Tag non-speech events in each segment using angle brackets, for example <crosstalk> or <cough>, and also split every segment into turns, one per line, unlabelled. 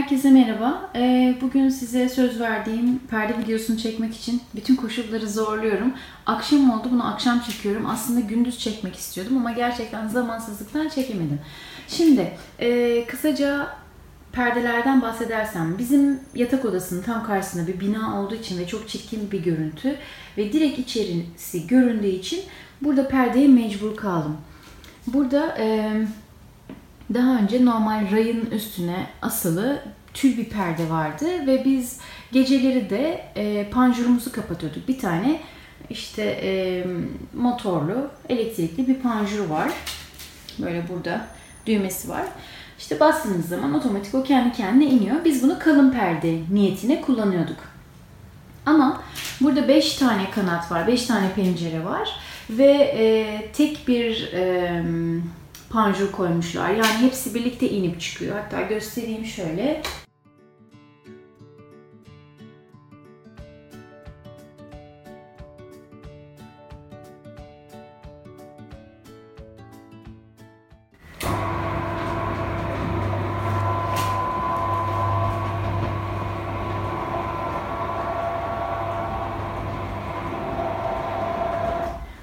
Herkese merhaba. Ee, bugün size söz verdiğim perde videosunu çekmek için bütün koşulları zorluyorum. Akşam oldu, bunu akşam çekiyorum. Aslında gündüz çekmek istiyordum ama gerçekten zamansızlıktan çekemedim. Şimdi e, kısaca perdelerden bahsedersem bizim yatak odasının tam karşısında bir bina olduğu için ve çok çirkin bir görüntü ve direkt içerisi göründüğü için burada perdeye mecbur kaldım. Burada e, daha önce normal rayın üstüne asılı tül bir perde vardı ve biz geceleri de e, panjurumuzu kapatıyorduk. Bir tane işte e, motorlu, elektrikli bir panjur var. Böyle burada düğmesi var. İşte bastığınız zaman otomatik o kendi kendine iniyor. Biz bunu kalın perde niyetine kullanıyorduk. Ama burada 5 tane kanat var, 5 tane pencere var ve e, tek bir e, panjur koymuşlar. Yani hepsi birlikte inip çıkıyor. Hatta göstereyim şöyle.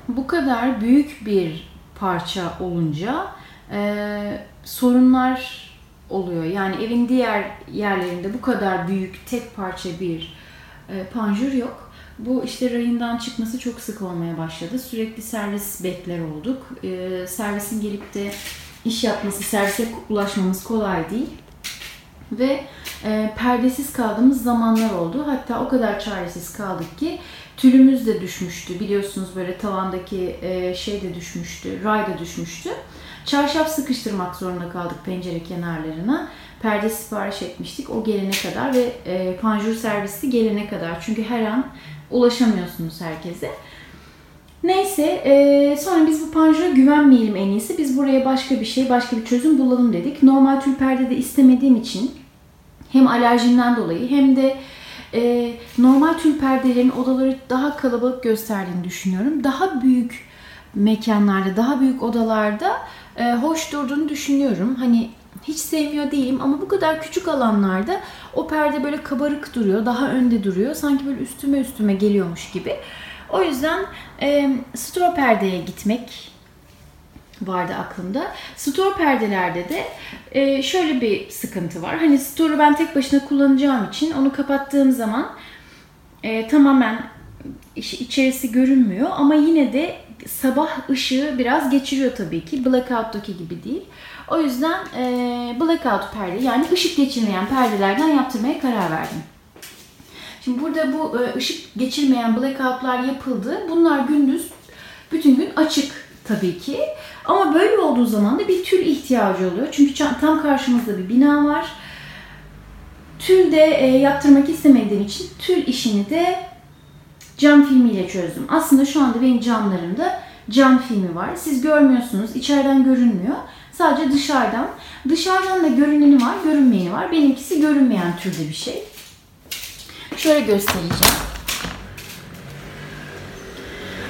Bu kadar büyük bir parça olunca e, sorunlar oluyor. Yani evin diğer yerlerinde bu kadar büyük tek parça bir e, panjur yok. Bu işte rayından çıkması çok sık olmaya başladı. Sürekli servis bekler olduk. E, servisin gelip de iş yapması, servise ulaşmamız kolay değil. Ve e, perdesiz kaldığımız zamanlar oldu. Hatta o kadar çaresiz kaldık ki tülümüz de düşmüştü. Biliyorsunuz böyle tavandaki e, şey de düşmüştü, ray da düşmüştü. Çarşaf sıkıştırmak zorunda kaldık pencere kenarlarına. Perde sipariş etmiştik o gelene kadar ve e, panjur servisi gelene kadar. Çünkü her an ulaşamıyorsunuz herkese. Neyse e, sonra biz bu panjura güvenmeyelim en iyisi. Biz buraya başka bir şey, başka bir çözüm bulalım dedik. Normal tül perde de istemediğim için hem alerjimden dolayı hem de e, normal tül perdelerin odaları daha kalabalık gösterdiğini düşünüyorum. Daha büyük mekanlarda, daha büyük odalarda e, hoş durduğunu düşünüyorum. Hani hiç sevmiyor değilim ama bu kadar küçük alanlarda o perde böyle kabarık duruyor, daha önde duruyor. Sanki böyle üstüme üstüme geliyormuş gibi. O yüzden e, store perdeye gitmek vardı aklımda. Store perdelerde de e, şöyle bir sıkıntı var. Hani store'u ben tek başına kullanacağım için onu kapattığım zaman e, tamamen içerisi görünmüyor ama yine de sabah ışığı biraz geçiriyor tabii ki. Blackout'taki gibi değil. O yüzden e, blackout perde yani ışık geçirmeyen perdelerden yaptırmaya karar verdim. Şimdi burada bu e, ışık geçirmeyen blackoutlar yapıldı. Bunlar gündüz bütün gün açık tabii ki. Ama böyle olduğu zaman da bir tül ihtiyacı oluyor. Çünkü tam karşımızda bir bina var. Tül de e, yaptırmak istemediğim için tül işini de cam filmiyle çözdüm. Aslında şu anda benim camlarımda cam filmi var. Siz görmüyorsunuz. içeriden görünmüyor. Sadece dışarıdan. Dışarıdan da görüneni var, görünmeyeni var. Benimkisi görünmeyen türde bir şey. Şöyle göstereceğim.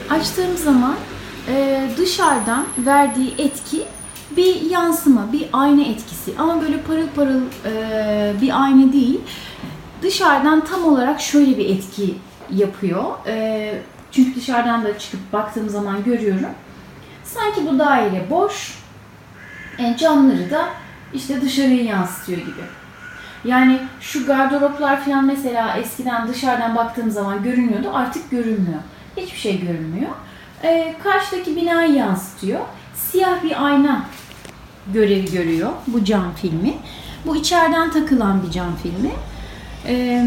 Açtığım zaman dışarıdan verdiği etki bir yansıma, bir ayna etkisi. Ama böyle parıl parıl e, bir ayna değil. Dışarıdan tam olarak şöyle bir etki yapıyor. E, çünkü dışarıdan da çıkıp baktığım zaman görüyorum. Sanki bu daire boş, e, camları da işte dışarıya yansıtıyor gibi. Yani şu gardıroplar falan mesela eskiden dışarıdan baktığım zaman görünüyordu artık görünmüyor. Hiçbir şey görünmüyor. E, karşıdaki binayı yansıtıyor. Siyah bir ayna görevi görüyor bu cam filmi. Bu içeriden takılan bir cam filmi. E,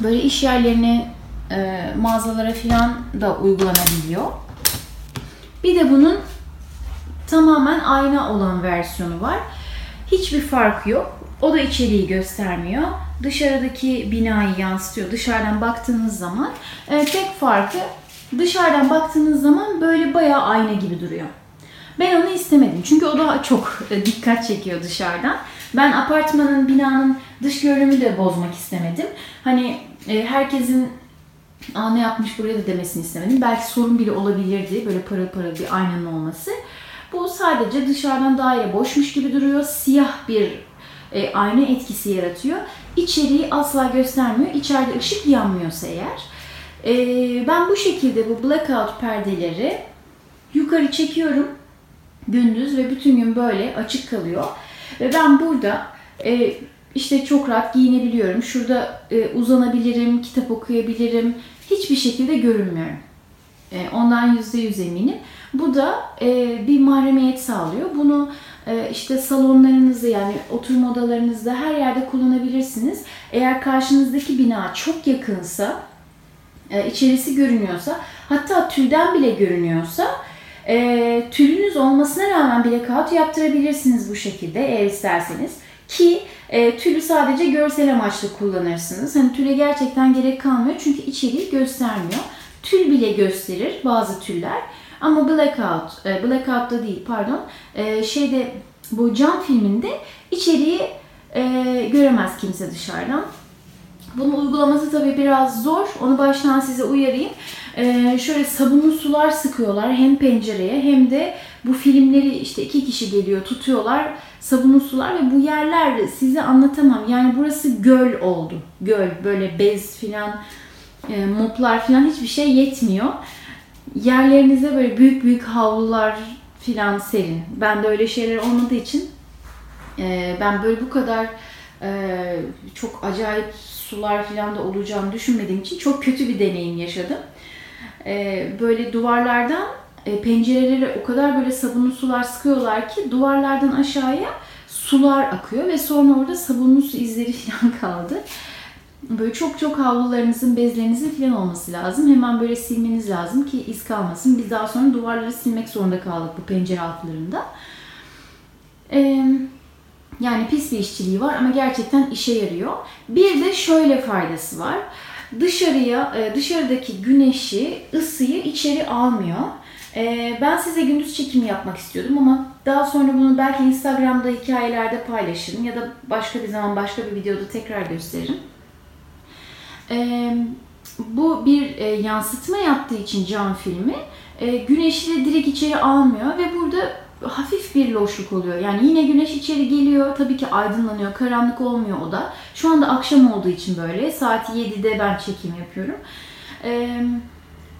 böyle iş yerlerine, e, mağazalara falan da uygulanabiliyor. Bir de bunun tamamen ayna olan versiyonu var. Hiçbir fark yok. O da içeriği göstermiyor. Dışarıdaki binayı yansıtıyor. Dışarıdan baktığınız zaman e, tek farkı dışarıdan baktığınız zaman böyle bayağı ayna gibi duruyor. Ben onu istemedim. Çünkü o daha çok e, dikkat çekiyor dışarıdan. Ben apartmanın, binanın dış görünümü de bozmak istemedim. Hani e, herkesin Aa, ne yapmış buraya da demesini istemedim. Belki sorun bile olabilirdi. Böyle parıl parıl bir aynanın olması. Bu sadece dışarıdan daire boşmuş gibi duruyor. Siyah bir e, ayna etkisi yaratıyor. İçeriği asla göstermiyor. İçeride ışık yanmıyorsa eğer. E, ben bu şekilde bu blackout perdeleri yukarı çekiyorum gündüz ve bütün gün böyle açık kalıyor. Ve ben burada e, işte çok rahat giyinebiliyorum. Şurada e, uzanabilirim, kitap okuyabilirim. Hiçbir şekilde görünmüyorum. E, ondan yüzde yüz eminim. Bu da e, bir mahremiyet sağlıyor. Bunu e, işte salonlarınızda yani oturma odalarınızda her yerde kullanabilirsiniz. Eğer karşınızdaki bina çok yakınsa, e, içerisi görünüyorsa, hatta tülden bile görünüyorsa e, tülünüz olmasına rağmen bile kağıt yaptırabilirsiniz bu şekilde eğer isterseniz. Ki e, tülü sadece görsel amaçlı kullanırsınız. Hani tüle gerçekten gerek kalmıyor çünkü içeriği göstermiyor. Tül bile gösterir bazı tüller. Ama blackout, e, blackout'ta değil pardon, e, şeyde bu cam filminde içeriği e, göremez kimse dışarıdan. Bunun uygulaması tabii biraz zor. Onu baştan size uyarayım. Ee, şöyle sabunlu sular sıkıyorlar hem pencereye hem de bu filmleri işte iki kişi geliyor tutuyorlar sabunlu sular ve bu yerler size anlatamam. Yani burası göl oldu. Göl böyle bez filan e, moplar filan hiçbir şey yetmiyor. Yerlerinize böyle büyük büyük havlular filan serin. Ben de öyle şeyler olmadığı için e, ben böyle bu kadar e, çok acayip sular filan da olacağını düşünmediğim için çok kötü bir deneyim yaşadım. E, böyle duvarlardan e, pencerelere o kadar böyle sabunlu sular sıkıyorlar ki duvarlardan aşağıya sular akıyor ve sonra orada sabunlu su izleri <laughs> falan kaldı. Böyle çok çok havlularınızın, bezlerinizin falan olması lazım. Hemen böyle silmeniz lazım ki iz kalmasın. Biz daha sonra duvarları silmek zorunda kaldık bu pencere altlarında. Ee, yani pis bir işçiliği var ama gerçekten işe yarıyor. Bir de şöyle faydası var. Dışarıya, e, dışarıdaki güneşi, ısıyı içeri almıyor. E, ben size gündüz çekimi yapmak istiyordum ama daha sonra bunu belki Instagram'da hikayelerde paylaşırım ya da başka bir zaman başka bir videoda tekrar gösteririm. E, bu bir yansıtma yaptığı için cam filmi güneşi de direkt içeri almıyor ve burada hafif bir loşluk oluyor. Yani yine güneş içeri geliyor. Tabii ki aydınlanıyor. Karanlık olmuyor o da. Şu anda akşam olduğu için böyle. Saat 7'de ben çekim yapıyorum. Ee,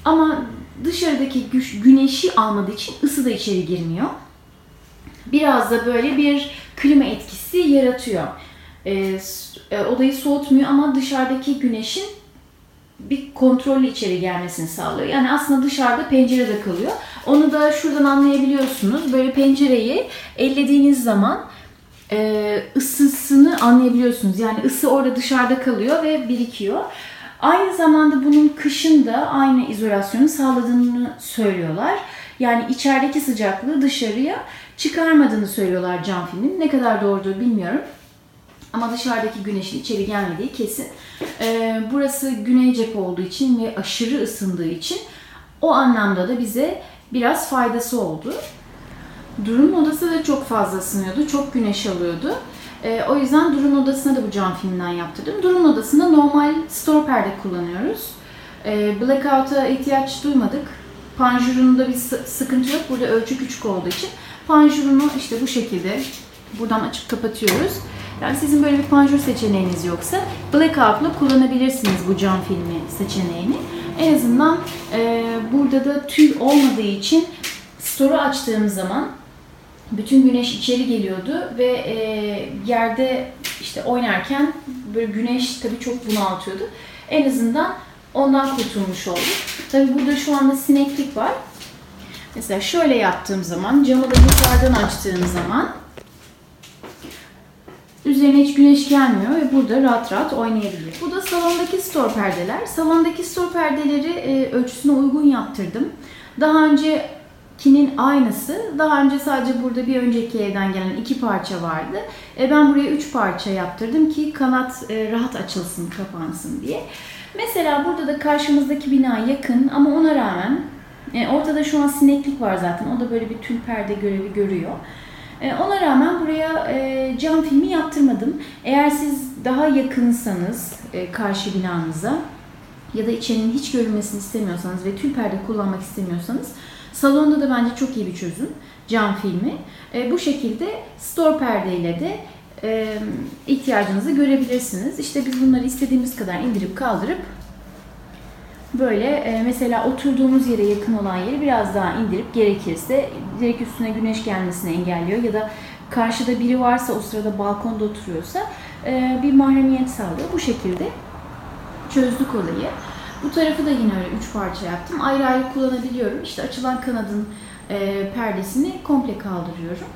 ama dışarıdaki güneşi almadığı için ısı da içeri girmiyor. Biraz da böyle bir klima etkisi yaratıyor. Ee, odayı soğutmuyor ama dışarıdaki güneşin bir kontrollü içeri gelmesini sağlıyor. Yani aslında dışarıda pencerede kalıyor. Onu da şuradan anlayabiliyorsunuz. Böyle pencereyi ellediğiniz zaman e, ısısını anlayabiliyorsunuz. Yani ısı orada dışarıda kalıyor ve birikiyor. Aynı zamanda bunun kışın da aynı izolasyonu sağladığını söylüyorlar. Yani içerideki sıcaklığı dışarıya çıkarmadığını söylüyorlar cam filmin. Ne kadar doğrudur bilmiyorum. Ama dışarıdaki güneşin içeri gelmediği kesin. Ee, burası güney cephe olduğu için ve aşırı ısındığı için o anlamda da bize biraz faydası oldu. Durun odası da çok fazla ısınıyordu. Çok güneş alıyordu. Ee, o yüzden Durun odasına da bu cam filmden yaptırdım. Durun odasında normal store perde kullanıyoruz. Ee, blackout'a ihtiyaç duymadık. Panjurunda bir sıkıntı yok. Burada ölçü küçük olduğu için. Panjurunu işte bu şekilde buradan açıp kapatıyoruz. Yani sizin böyle bir panjur seçeneğiniz yoksa blackout'la kullanabilirsiniz bu cam filmi seçeneğini. En azından e, burada da tül olmadığı için store'u açtığım zaman bütün güneş içeri geliyordu ve e, yerde işte oynarken böyle güneş tabii çok bunaltıyordu. En azından ondan kurtulmuş olduk. Tabii burada şu anda sineklik var. Mesela şöyle yaptığım zaman, camı da yukarıdan açtığım zaman Üzerine hiç güneş gelmiyor ve burada rahat rahat oynayabilir. Bu da salondaki store perdeler. Salondaki store perdeleri e, ölçüsüne uygun yaptırdım. Daha öncekinin aynısı. Daha önce sadece burada bir önceki evden gelen iki parça vardı. E, ben buraya üç parça yaptırdım ki kanat e, rahat açılsın, kapansın diye. Mesela burada da karşımızdaki bina yakın ama ona rağmen e, ortada şu an sineklik var zaten. O da böyle bir tül perde görevi görüyor. E, ona rağmen buraya e, cam filmi yaptırmadım. Eğer siz daha yakınsanız e, karşı binanıza ya da içerinin hiç görünmesini istemiyorsanız ve tül perde kullanmak istemiyorsanız salonda da bence çok iyi bir çözüm cam filmi. Bu şekilde store perdeyle de ihtiyacınızı görebilirsiniz. İşte biz bunları istediğimiz kadar indirip kaldırıp böyle e, mesela oturduğumuz yere yakın olan yeri biraz daha indirip gerekirse direkt üstüne güneş gelmesini engelliyor ya da karşıda biri varsa o sırada balkonda oturuyorsa e, bir mahremiyet sağlıyor. Bu şekilde çözdük olayı. Bu tarafı da yine öyle üç parça yaptım. Ayrı ayrı kullanabiliyorum. İşte açılan kanadın e, perdesini komple kaldırıyorum.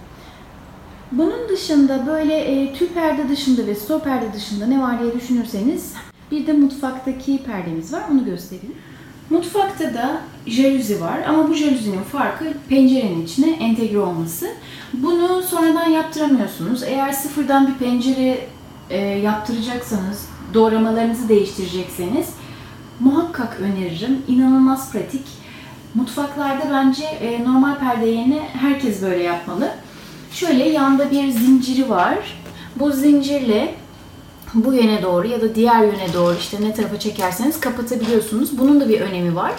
Bunun dışında böyle e, tül perde dışında ve store perde dışında ne var diye düşünürseniz bir de mutfaktaki perdemiz var. Onu göstereyim. Mutfakta da jaluzi var ama bu jaluzinin farkı pencerenin içine entegre olması. Bunu sonradan yaptıramıyorsunuz. Eğer sıfırdan bir pencere e, yaptıracaksanız, doğramalarınızı değiştirecekseniz muhakkak öneririm. İnanılmaz pratik. Mutfaklarda bence e, normal perde yerine herkes böyle yapmalı. Şöyle yanda bir zinciri var. Bu zincirle bu yöne doğru ya da diğer yöne doğru işte ne tarafa çekerseniz kapatabiliyorsunuz. Bunun da bir önemi var.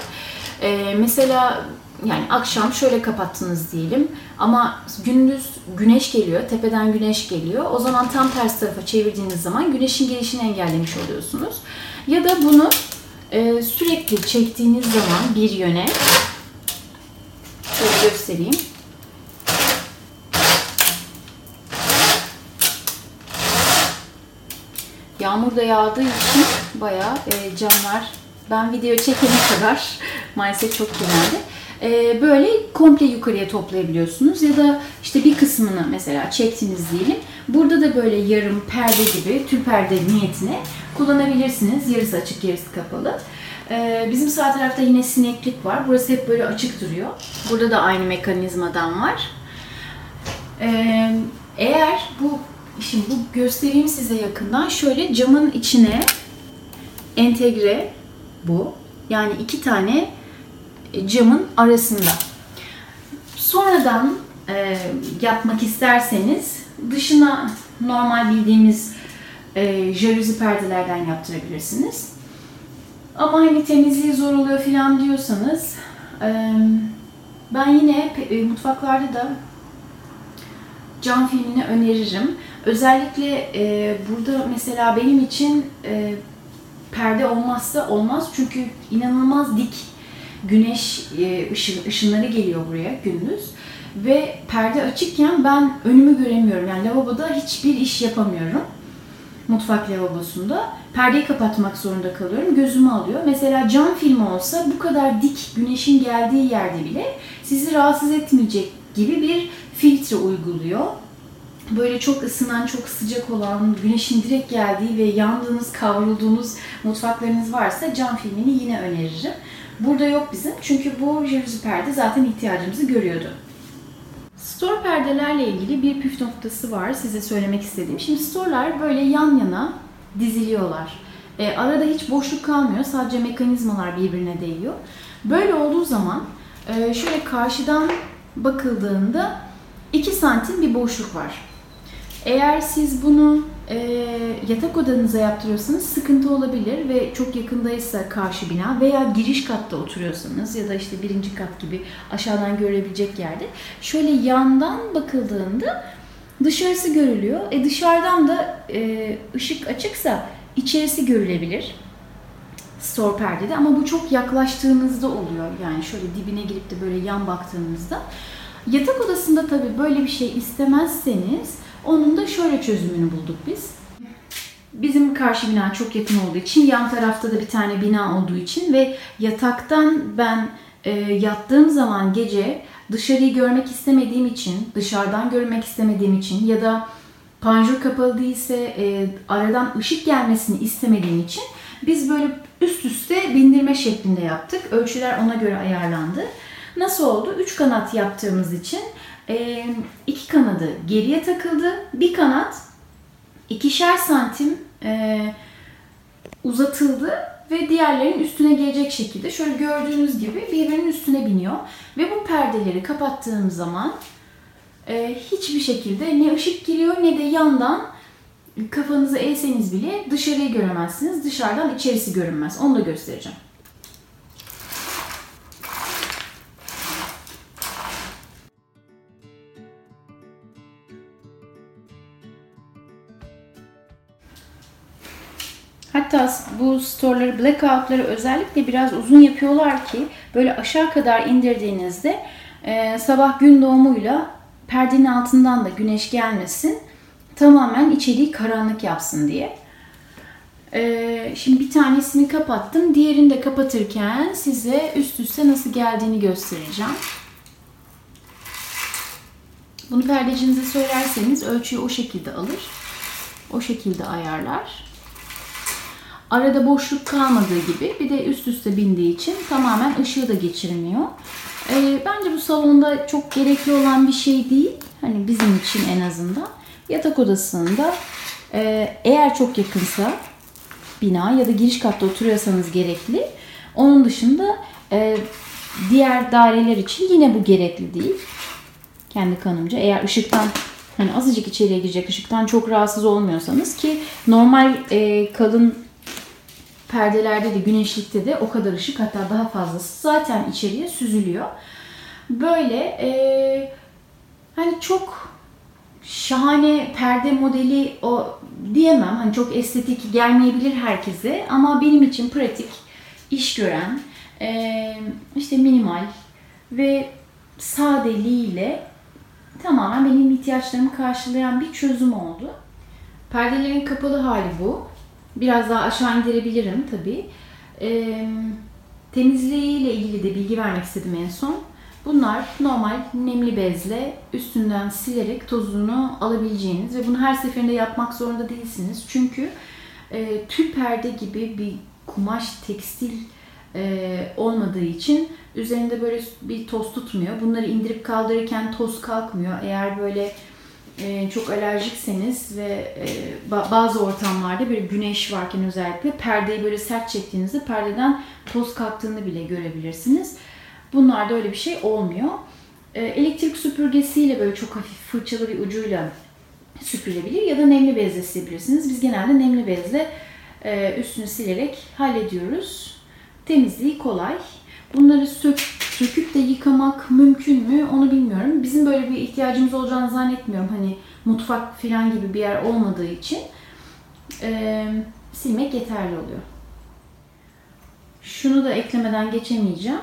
Ee, mesela yani akşam şöyle kapattınız diyelim ama gündüz güneş geliyor, tepeden güneş geliyor. O zaman tam ters tarafa çevirdiğiniz zaman güneşin gelişini engellemiş oluyorsunuz. Ya da bunu e, sürekli çektiğiniz zaman bir yöne şöyle göstereyim. Yağmur da yağdığı için bayağı e, camlar ben video çekene kadar <laughs> maalesef çok kirlendi. E, böyle komple yukarıya toplayabiliyorsunuz ya da işte bir kısmını mesela çektiniz diyelim. Burada da böyle yarım perde gibi tül perde niyetine kullanabilirsiniz. Yarısı açık yarısı kapalı. E, bizim sağ tarafta yine sineklik var. Burası hep böyle açık duruyor. Burada da aynı mekanizmadan var. E, eğer bu Şimdi bu göstereyim size yakından. Şöyle camın içine entegre bu. Yani iki tane camın arasında. Sonradan e, yapmak isterseniz dışına normal bildiğimiz e, jaluzi perdelerden yaptırabilirsiniz. Ama hani temizliği zor oluyor falan diyorsanız e, ben yine e, mutfaklarda da cam filmini öneririm. Özellikle e, burada mesela benim için e, perde olmazsa olmaz çünkü inanılmaz dik güneş e, ışın, ışınları geliyor buraya gündüz ve perde açıkken ben önümü göremiyorum. Yani lavaboda hiçbir iş yapamıyorum. Mutfak lavabosunda. Perdeyi kapatmak zorunda kalıyorum. Gözümü alıyor. Mesela cam filmi olsa bu kadar dik güneşin geldiği yerde bile sizi rahatsız etmeyecek gibi bir filtre uyguluyor böyle çok ısınan, çok sıcak olan, güneşin direkt geldiği ve yandığınız, kavrulduğunuz mutfaklarınız varsa cam filmini yine öneririm. Burada yok bizim çünkü bu jaluzi perde zaten ihtiyacımızı görüyordu. Store perdelerle ilgili bir püf noktası var size söylemek istediğim. Şimdi storelar böyle yan yana diziliyorlar. E, arada hiç boşluk kalmıyor. Sadece mekanizmalar birbirine değiyor. Böyle olduğu zaman e, şöyle karşıdan bakıldığında 2 santim bir boşluk var. Eğer siz bunu e, yatak odanıza yaptırıyorsanız sıkıntı olabilir ve çok yakındaysa karşı bina veya giriş katta oturuyorsanız ya da işte birinci kat gibi aşağıdan görülebilecek yerde şöyle yandan bakıldığında dışarısı görülüyor. E dışarıdan da e, ışık açıksa içerisi görülebilir store perdede ama bu çok yaklaştığınızda oluyor. Yani şöyle dibine girip de böyle yan baktığınızda. Yatak odasında tabii böyle bir şey istemezseniz onun da şöyle çözümünü bulduk biz. Bizim karşı bina çok yakın olduğu için, yan tarafta da bir tane bina olduğu için ve yataktan ben e, yattığım zaman gece dışarıyı görmek istemediğim için, dışarıdan görmek istemediğim için ya da panjur kapalı değilse e, aradan ışık gelmesini istemediğim için biz böyle üst üste bindirme şeklinde yaptık. Ölçüler ona göre ayarlandı. Nasıl oldu? Üç kanat yaptığımız için e, iki kanadı geriye takıldı. Bir kanat ikişer santim e, uzatıldı ve diğerlerinin üstüne gelecek şekilde şöyle gördüğünüz gibi birbirinin üstüne biniyor. Ve bu perdeleri kapattığım zaman e, hiçbir şekilde ne ışık giriyor ne de yandan kafanızı eğseniz bile dışarıyı göremezsiniz. Dışarıdan içerisi görünmez. Onu da göstereceğim. Hatta bu storeları, blackoutları özellikle biraz uzun yapıyorlar ki böyle aşağı kadar indirdiğinizde e, sabah gün doğumuyla perdenin altından da güneş gelmesin. Tamamen içeriği karanlık yapsın diye. E, şimdi bir tanesini kapattım. Diğerini de kapatırken size üst üste nasıl geldiğini göstereceğim. Bunu perdecinize söylerseniz ölçüyü o şekilde alır. O şekilde ayarlar. Arada boşluk kalmadığı gibi bir de üst üste bindiği için tamamen ışığı da geçirmiyor. E, bence bu salonda çok gerekli olan bir şey değil. Hani bizim için en azından. Yatak odasında e, eğer çok yakınsa bina ya da giriş katta oturuyorsanız gerekli. Onun dışında e, diğer daireler için yine bu gerekli değil. Kendi kanımca. Eğer ışıktan hani azıcık içeriye girecek ışıktan çok rahatsız olmuyorsanız ki normal e, kalın perdelerde de güneşlikte de o kadar ışık hatta daha fazlası zaten içeriye süzülüyor. Böyle e, hani çok şahane perde modeli o diyemem. Hani çok estetik gelmeyebilir herkese ama benim için pratik, iş gören, e, işte minimal ve sadeliğiyle tamamen benim ihtiyaçlarımı karşılayan bir çözüm oldu. Perdelerin kapalı hali bu. Biraz daha aşağı indirebilirim tabii. E, temizliğiyle ilgili de bilgi vermek istedim en son. Bunlar normal nemli bezle üstünden silerek tozunu alabileceğiniz ve bunu her seferinde yapmak zorunda değilsiniz. Çünkü e, tül perde gibi bir kumaş, tekstil e, olmadığı için üzerinde böyle bir toz tutmuyor. Bunları indirip kaldırırken toz kalkmıyor. Eğer böyle e, çok alerjikseniz ve e, bazı ortamlarda bir güneş varken özellikle perdeyi böyle sert çektiğinizde perdeden toz kalktığını bile görebilirsiniz. Bunlarda öyle bir şey olmuyor. E, elektrik süpürgesiyle böyle çok hafif fırçalı bir ucuyla süpürülebilir ya da nemli bezle silebilirsiniz. Biz genelde nemli bezle e, üstünü silerek hallediyoruz. Temizliği kolay. Bunları sök, söküp de yıkamak mümkün mü onu bilmiyorum. Bizim böyle bir ihtiyacımız olacağını zannetmiyorum. Hani mutfak falan gibi bir yer olmadığı için e, silmek yeterli oluyor. Şunu da eklemeden geçemeyeceğim.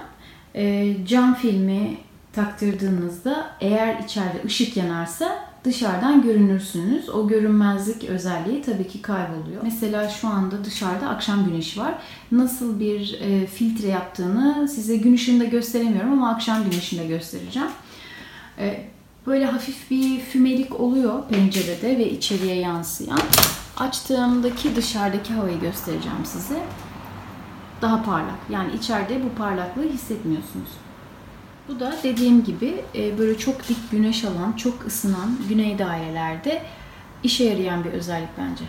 E, cam filmi taktırdığınızda eğer içeride ışık yanarsa dışarıdan görünürsünüz. O görünmezlik özelliği tabii ki kayboluyor. Mesela şu anda dışarıda akşam güneşi var. Nasıl bir e, filtre yaptığını size gün ışığında gösteremiyorum ama akşam güneşinde göstereceğim. E, böyle hafif bir fümelik oluyor pencerede ve içeriye yansıyan. Açtığımdaki dışarıdaki havayı göstereceğim size. Daha parlak. Yani içeride bu parlaklığı hissetmiyorsunuz. Bu da dediğim gibi e, böyle çok dik güneş alan, çok ısınan güney dairelerde işe yarayan bir özellik bence.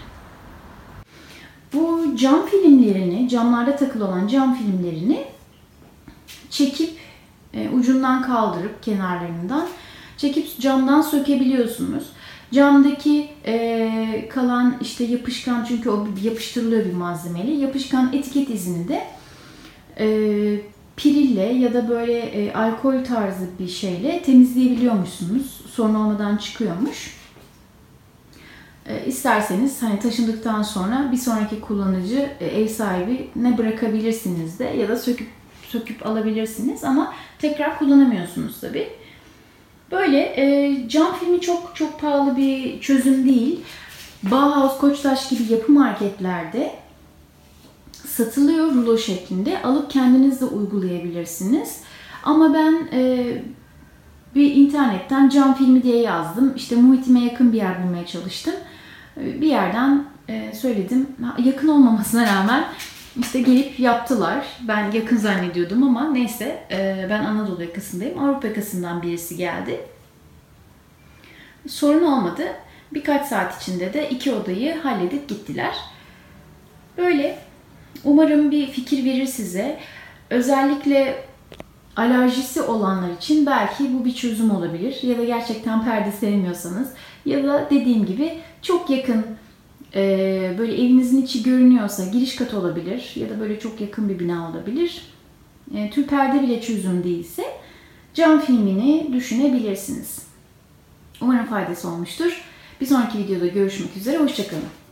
Bu cam filmlerini, camlarda takılı olan cam filmlerini çekip e, ucundan kaldırıp kenarlarından çekip camdan sökebiliyorsunuz. Camdaki e, kalan işte yapışkan çünkü o yapıştırılıyor bir malzemeli. Yapışkan etiket izini de e, pirille ya da böyle e, alkol tarzı bir şeyle temizleyebiliyormuşsunuz. Sorun olmadan çıkıyormuş. E, isterseniz hani taşındıktan sonra bir sonraki kullanıcı e, ev sahibi ne bırakabilirsiniz de ya da söküp söküp alabilirsiniz ama tekrar kullanamıyorsunuz tabi. Böyle e, cam filmi çok çok pahalı bir çözüm değil. Bauhaus, Koçtaş gibi yapı marketlerde satılıyor rulo şeklinde. Alıp kendiniz de uygulayabilirsiniz. Ama ben e, bir internetten cam filmi diye yazdım. İşte muhitime yakın bir yer bulmaya çalıştım. E, bir yerden e, söyledim. Yakın olmamasına rağmen işte gelip yaptılar. Ben yakın zannediyordum ama neyse e, ben Anadolu yakasındayım. Avrupa yakasından birisi geldi. Sorun olmadı. Birkaç saat içinde de iki odayı halledip gittiler. Böyle Umarım bir fikir verir size. Özellikle alerjisi olanlar için belki bu bir çözüm olabilir. Ya da gerçekten perde sevmiyorsanız ya da dediğim gibi çok yakın e, böyle evinizin içi görünüyorsa giriş kat olabilir ya da böyle çok yakın bir bina olabilir. E, tül perde bile çözüm değilse cam filmini düşünebilirsiniz. Umarım faydası olmuştur. Bir sonraki videoda görüşmek üzere. Hoşçakalın.